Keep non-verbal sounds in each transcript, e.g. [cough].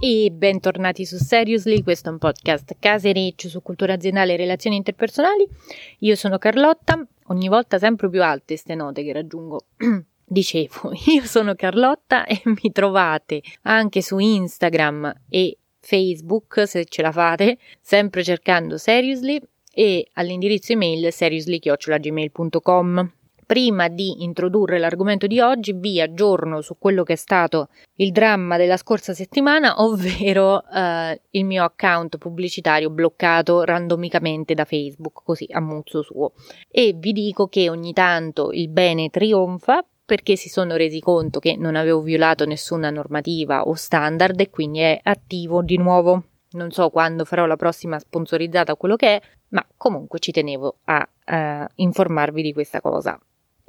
e bentornati su Seriously, questo è un podcast casereccio su cultura aziendale e relazioni interpersonali. Io sono Carlotta, ogni volta sempre più alte queste note che raggiungo. [clears throat] Dicevo, [laughs] io sono Carlotta e mi trovate anche su Instagram e Facebook se ce la fate, sempre cercando Seriously e all'indirizzo email seriously.gmail.com. Prima di introdurre l'argomento di oggi, vi aggiorno su quello che è stato il dramma della scorsa settimana, ovvero eh, il mio account pubblicitario bloccato randomicamente da Facebook, così a muzzo suo. E vi dico che ogni tanto il bene trionfa perché si sono resi conto che non avevo violato nessuna normativa o standard e quindi è attivo di nuovo. Non so quando farò la prossima sponsorizzata o quello che è, ma comunque ci tenevo a uh, informarvi di questa cosa.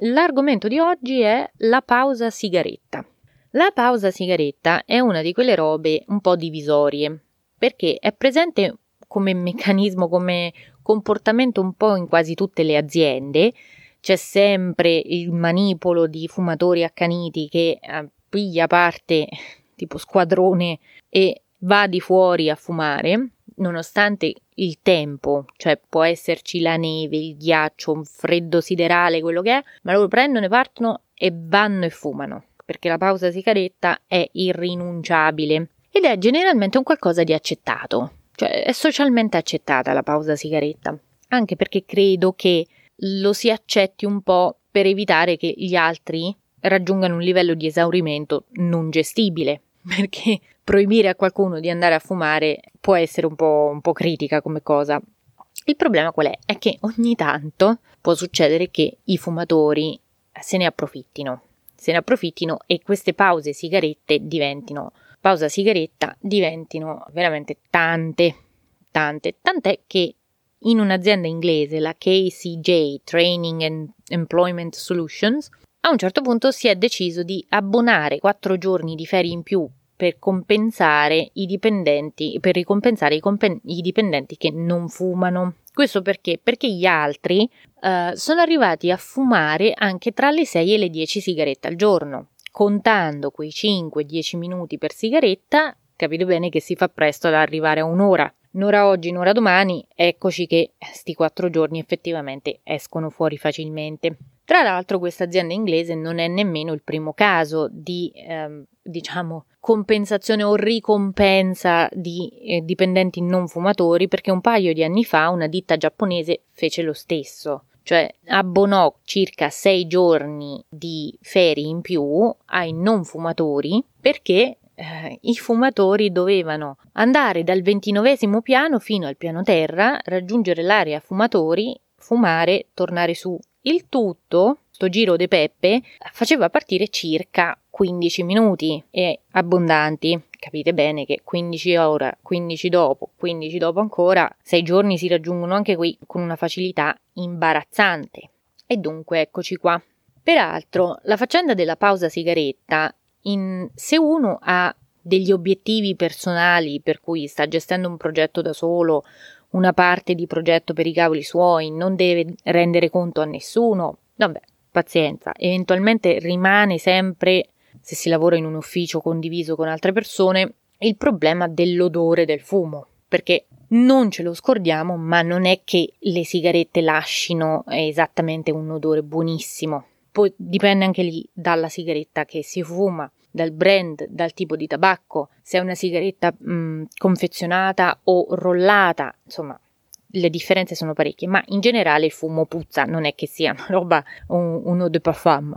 L'argomento di oggi è la pausa sigaretta. La pausa sigaretta è una di quelle robe un po' divisorie, perché è presente come meccanismo, come comportamento un po' in quasi tutte le aziende. C'è sempre il manipolo di fumatori accaniti che eh, piglia parte [laughs] tipo squadrone e va di fuori a fumare, nonostante il tempo, cioè può esserci la neve, il ghiaccio, un freddo siderale, quello che è, ma loro prendono, partono e vanno e fumano, perché la pausa sigaretta è irrinunciabile. Ed è generalmente un qualcosa di accettato, cioè è socialmente accettata la pausa sigaretta, anche perché credo che lo si accetti un po' per evitare che gli altri raggiungano un livello di esaurimento non gestibile, [laughs] perché proibire a qualcuno di andare a fumare può essere un po', un po critica come cosa. Il problema qual è? È che ogni tanto può succedere che i fumatori se ne approfittino, se ne approfittino e queste pause sigarette diventino, pausa sigaretta diventino veramente tante, tante, tant'è che in un'azienda inglese, la KCJ Training and Employment Solutions, a un certo punto si è deciso di abbonare quattro giorni di ferie in più per compensare i dipendenti, per ricompensare i, compen- i dipendenti che non fumano. Questo perché? Perché gli altri uh, sono arrivati a fumare anche tra le 6 e le 10 sigarette al giorno. Contando quei 5-10 minuti per sigaretta, capite bene che si fa presto ad arrivare a un'ora. Un'ora oggi, un'ora domani, eccoci che sti quattro giorni effettivamente escono fuori facilmente. Tra l'altro questa azienda inglese non è nemmeno il primo caso di, ehm, diciamo, compensazione o ricompensa di eh, dipendenti non fumatori perché un paio di anni fa una ditta giapponese fece lo stesso cioè abbonò circa sei giorni di ferie in più ai non fumatori perché eh, i fumatori dovevano andare dal ventinovesimo piano fino al piano terra, raggiungere l'area fumatori, fumare, tornare su. Il tutto, sto giro de Peppe, faceva partire circa 15 minuti e abbondanti. Capite bene che 15 ora, 15 dopo, 15 dopo ancora, 6 giorni si raggiungono anche qui con una facilità imbarazzante. E dunque eccoci qua. Peraltro, la faccenda della pausa sigaretta, in, se uno ha degli obiettivi personali per cui sta gestendo un progetto da solo, una parte di progetto per i cavoli suoi, non deve rendere conto a nessuno, vabbè, pazienza, eventualmente rimane sempre se si lavora in un ufficio condiviso con altre persone, il problema dell'odore del fumo, perché non ce lo scordiamo, ma non è che le sigarette lascino esattamente un odore buonissimo. Poi dipende anche lì dalla sigaretta che si fuma, dal brand, dal tipo di tabacco, se è una sigaretta mh, confezionata o rollata, insomma, le differenze sono parecchie, ma in generale il fumo puzza, non è che sia una roba, un, un eau de parfum.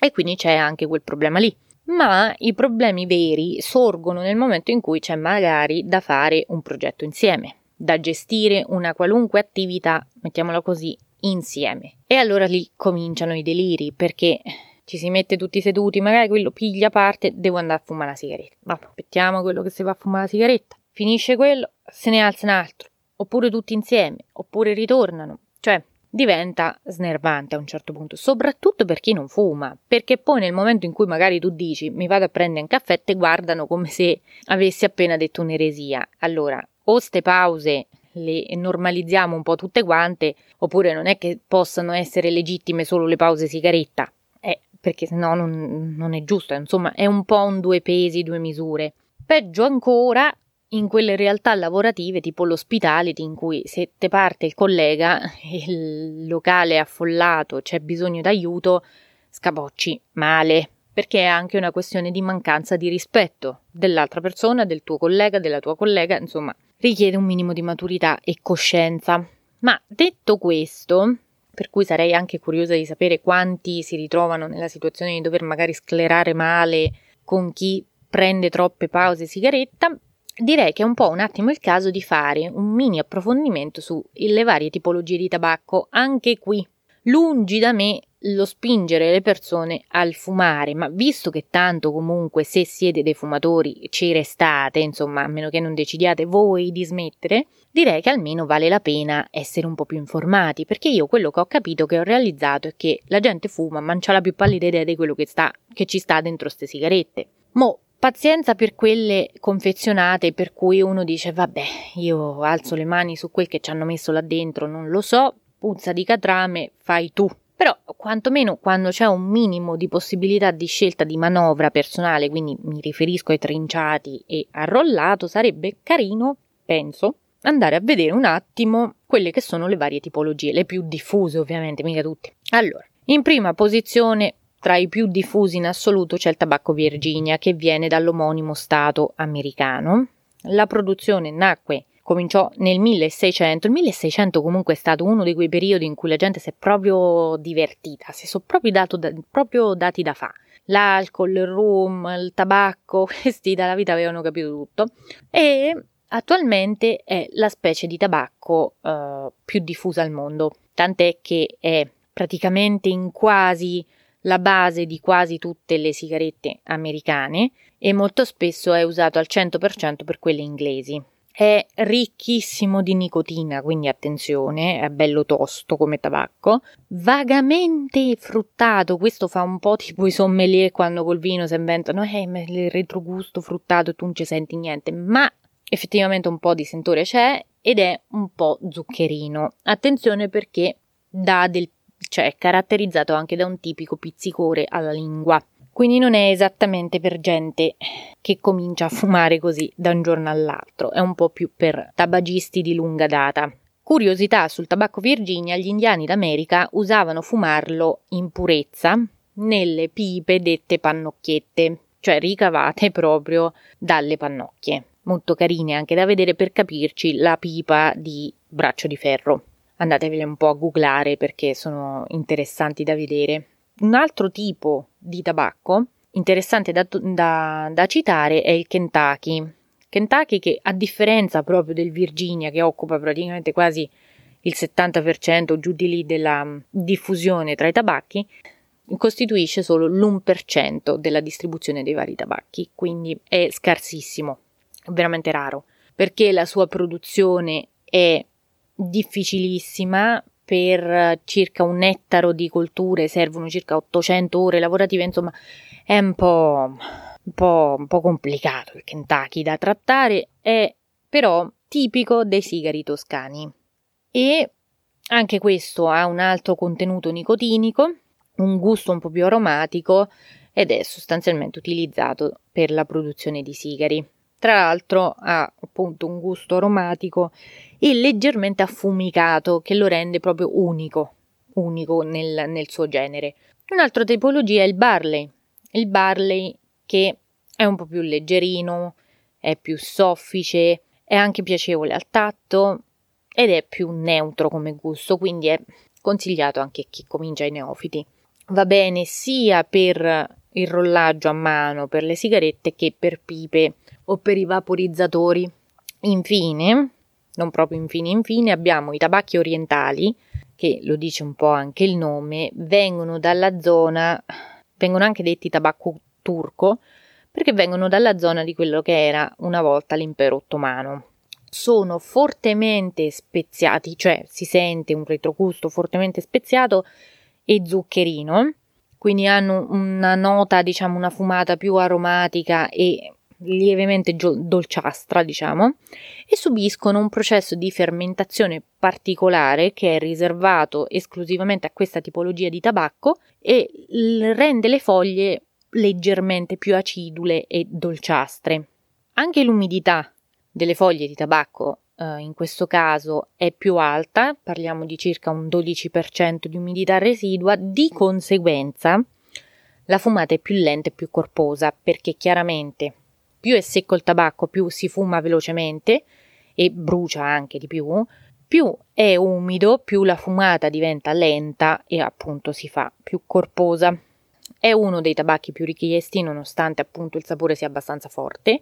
E quindi c'è anche quel problema lì. Ma i problemi veri sorgono nel momento in cui c'è magari da fare un progetto insieme, da gestire una qualunque attività, mettiamola così, insieme. E allora lì cominciano i deliri, perché ci si mette tutti seduti, magari quello piglia parte, devo andare a fumare la sigaretta. Ma aspettiamo quello che si va a fumare la sigaretta. Finisce quello, se ne alza un altro, oppure tutti insieme, oppure ritornano. Cioè, diventa snervante a un certo punto, soprattutto per chi non fuma, perché poi nel momento in cui magari tu dici mi vado a prendere un caffè, te guardano come se avessi appena detto un'eresia. Allora, o ste pause le normalizziamo un po' tutte quante, oppure non è che possano essere legittime solo le pause sigaretta, eh, perché sennò non, non è giusto, insomma è un po' un due pesi, due misure. peggio ancora in quelle realtà lavorative tipo l'hospitality in cui se te parte il collega, [laughs] il locale è affollato, c'è bisogno d'aiuto, scapocci male, perché è anche una questione di mancanza di rispetto dell'altra persona, del tuo collega, della tua collega, insomma, richiede un minimo di maturità e coscienza. Ma detto questo, per cui sarei anche curiosa di sapere quanti si ritrovano nella situazione di dover magari sclerare male con chi prende troppe pause sigaretta, direi che è un po' un attimo il caso di fare un mini approfondimento sulle varie tipologie di tabacco, anche qui. Lungi da me lo spingere le persone al fumare, ma visto che tanto comunque se siete dei fumatori ci restate, insomma, a meno che non decidiate voi di smettere, direi che almeno vale la pena essere un po' più informati, perché io quello che ho capito, che ho realizzato è che la gente fuma, ma non c'ha la più pallida idea di quello che, sta, che ci sta dentro queste sigarette. Mo' Pazienza per quelle confezionate per cui uno dice vabbè, io alzo le mani su quel che ci hanno messo là dentro, non lo so, puzza di catrame, fai tu. Però, quantomeno quando c'è un minimo di possibilità di scelta di manovra personale, quindi mi riferisco ai trinciati e arrollato, sarebbe carino, penso, andare a vedere un attimo quelle che sono le varie tipologie, le più diffuse ovviamente, mica tutte. Allora, in prima posizione tra i più diffusi in assoluto c'è il tabacco Virginia che viene dall'omonimo stato americano. La produzione nacque cominciò nel 1600. Il 1600 comunque è stato uno di quei periodi in cui la gente si è proprio divertita, si sono proprio, dato da, proprio dati da fa. L'alcol, il rum, il tabacco, [laughs] questi dalla vita avevano capito tutto. E attualmente è la specie di tabacco uh, più diffusa al mondo, tant'è che è praticamente in quasi la base di quasi tutte le sigarette americane e molto spesso è usato al 100% per quelle inglesi. È ricchissimo di nicotina, quindi attenzione, è bello tosto come tabacco, vagamente fruttato, questo fa un po' tipo i sommelier quando col vino si inventano eh, il retrogusto fruttato e tu non ci senti niente, ma effettivamente un po' di sentore c'è ed è un po' zuccherino. Attenzione perché dà del cioè caratterizzato anche da un tipico pizzicore alla lingua. Quindi non è esattamente per gente che comincia a fumare così da un giorno all'altro, è un po' più per tabagisti di lunga data. Curiosità sul tabacco Virginia, gli indiani d'America usavano fumarlo in purezza nelle pipe dette pannocchiette, cioè ricavate proprio dalle pannocchie. Molto carine anche da vedere per capirci la pipa di braccio di ferro andatevele un po' a googlare perché sono interessanti da vedere. Un altro tipo di tabacco interessante da, da, da citare è il Kentucky. Kentucky che a differenza proprio del Virginia che occupa praticamente quasi il 70% giù di lì della mm, diffusione tra i tabacchi, costituisce solo l'1% della distribuzione dei vari tabacchi, quindi è scarsissimo, veramente raro, perché la sua produzione è difficilississima per circa un ettaro di colture servono circa 800 ore lavorative, insomma è un po', un po', un po complicato il Kentucky da trattare, è però tipico dei sigari toscani e anche questo ha un alto contenuto nicotinico, un gusto un po' più aromatico ed è sostanzialmente utilizzato per la produzione di sigari. Tra l'altro ha appunto un gusto aromatico e leggermente affumicato che lo rende proprio unico, unico nel, nel suo genere. Un'altra tipologia è il barley. Il barley che è un po' più leggerino, è più soffice, è anche piacevole al tatto ed è più neutro come gusto, quindi è consigliato anche a chi comincia ai neofiti. Va bene sia per il rollaggio a mano per le sigarette che per pipe o per i vaporizzatori. Infine, non proprio infine, infine abbiamo i tabacchi orientali, che lo dice un po' anche il nome, vengono dalla zona, vengono anche detti tabacco turco, perché vengono dalla zona di quello che era una volta l'impero ottomano. Sono fortemente speziati, cioè si sente un retrogusto fortemente speziato e zuccherino, quindi hanno una nota, diciamo, una fumata più aromatica e lievemente dolciastra, diciamo, e subiscono un processo di fermentazione particolare che è riservato esclusivamente a questa tipologia di tabacco e rende le foglie leggermente più acidule e dolciastre. Anche l'umidità delle foglie di tabacco eh, in questo caso è più alta, parliamo di circa un 12% di umidità residua, di conseguenza la fumata è più lenta e più corposa perché chiaramente più è secco il tabacco più si fuma velocemente e brucia anche di più, più è umido più la fumata diventa lenta e appunto si fa più corposa. È uno dei tabacchi più richiesti nonostante appunto il sapore sia abbastanza forte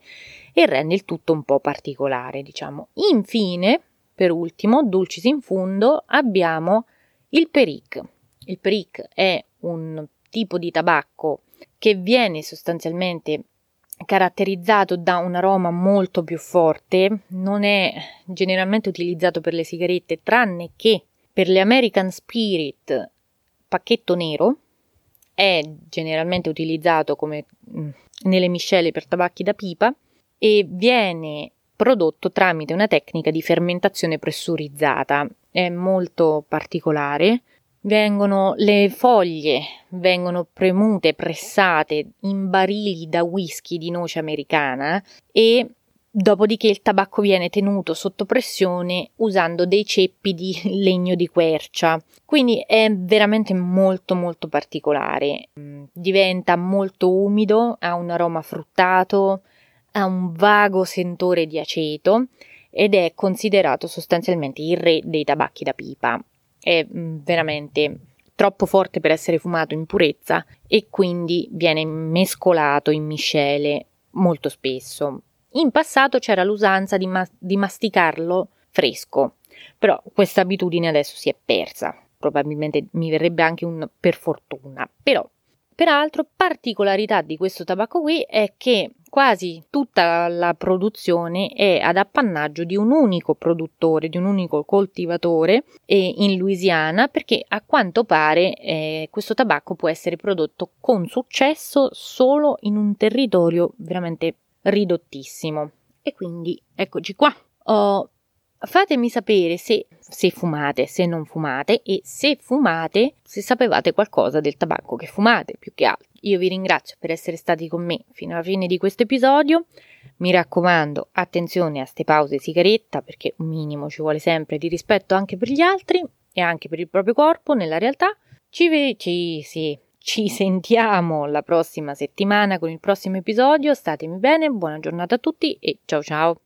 e rende il tutto un po' particolare, diciamo. Infine, per ultimo, dulcis in fundo, abbiamo il peric. Il peric è un tipo di tabacco che viene sostanzialmente caratterizzato da un aroma molto più forte, non è generalmente utilizzato per le sigarette tranne che per le American Spirit pacchetto nero è generalmente utilizzato come mm, nelle miscele per tabacchi da pipa e viene prodotto tramite una tecnica di fermentazione pressurizzata. È molto particolare. Vengono, le foglie vengono premute, pressate in barili da whisky di noce americana e Dopodiché il tabacco viene tenuto sotto pressione usando dei ceppi di [laughs] legno di quercia. Quindi è veramente molto molto particolare. Mm, diventa molto umido, ha un aroma fruttato, ha un vago sentore di aceto ed è considerato sostanzialmente il re dei tabacchi da pipa. È mm, veramente troppo forte per essere fumato in purezza e quindi viene mescolato in miscele molto spesso in passato c'era l'usanza di, ma- di masticarlo fresco, però questa abitudine adesso si è persa. Probabilmente mi verrebbe anche un per fortuna, però Peraltro, particolarità di questo tabacco qui è che quasi tutta la produzione è ad appannaggio di un unico produttore, di un unico coltivatore eh, in Louisiana, perché a quanto pare eh, questo tabacco può essere prodotto con successo solo in un territorio veramente ridottissimo. E quindi eccoci qua. Oh, fatemi sapere se, se fumate, se non fumate e se fumate, se sapevate qualcosa del tabacco che fumate, più che altro. Io vi ringrazio per essere stati con me fino alla fine di questo episodio. Mi raccomando, attenzione a ste pause sigaretta perché un minimo ci vuole sempre di rispetto anche per gli altri e anche per il proprio corpo nella realtà. Ci vediamo, sì, ci [laughs] sentiamo la prossima settimana con il prossimo episodio. Statemi bene, buona giornata a tutti e ciao ciao.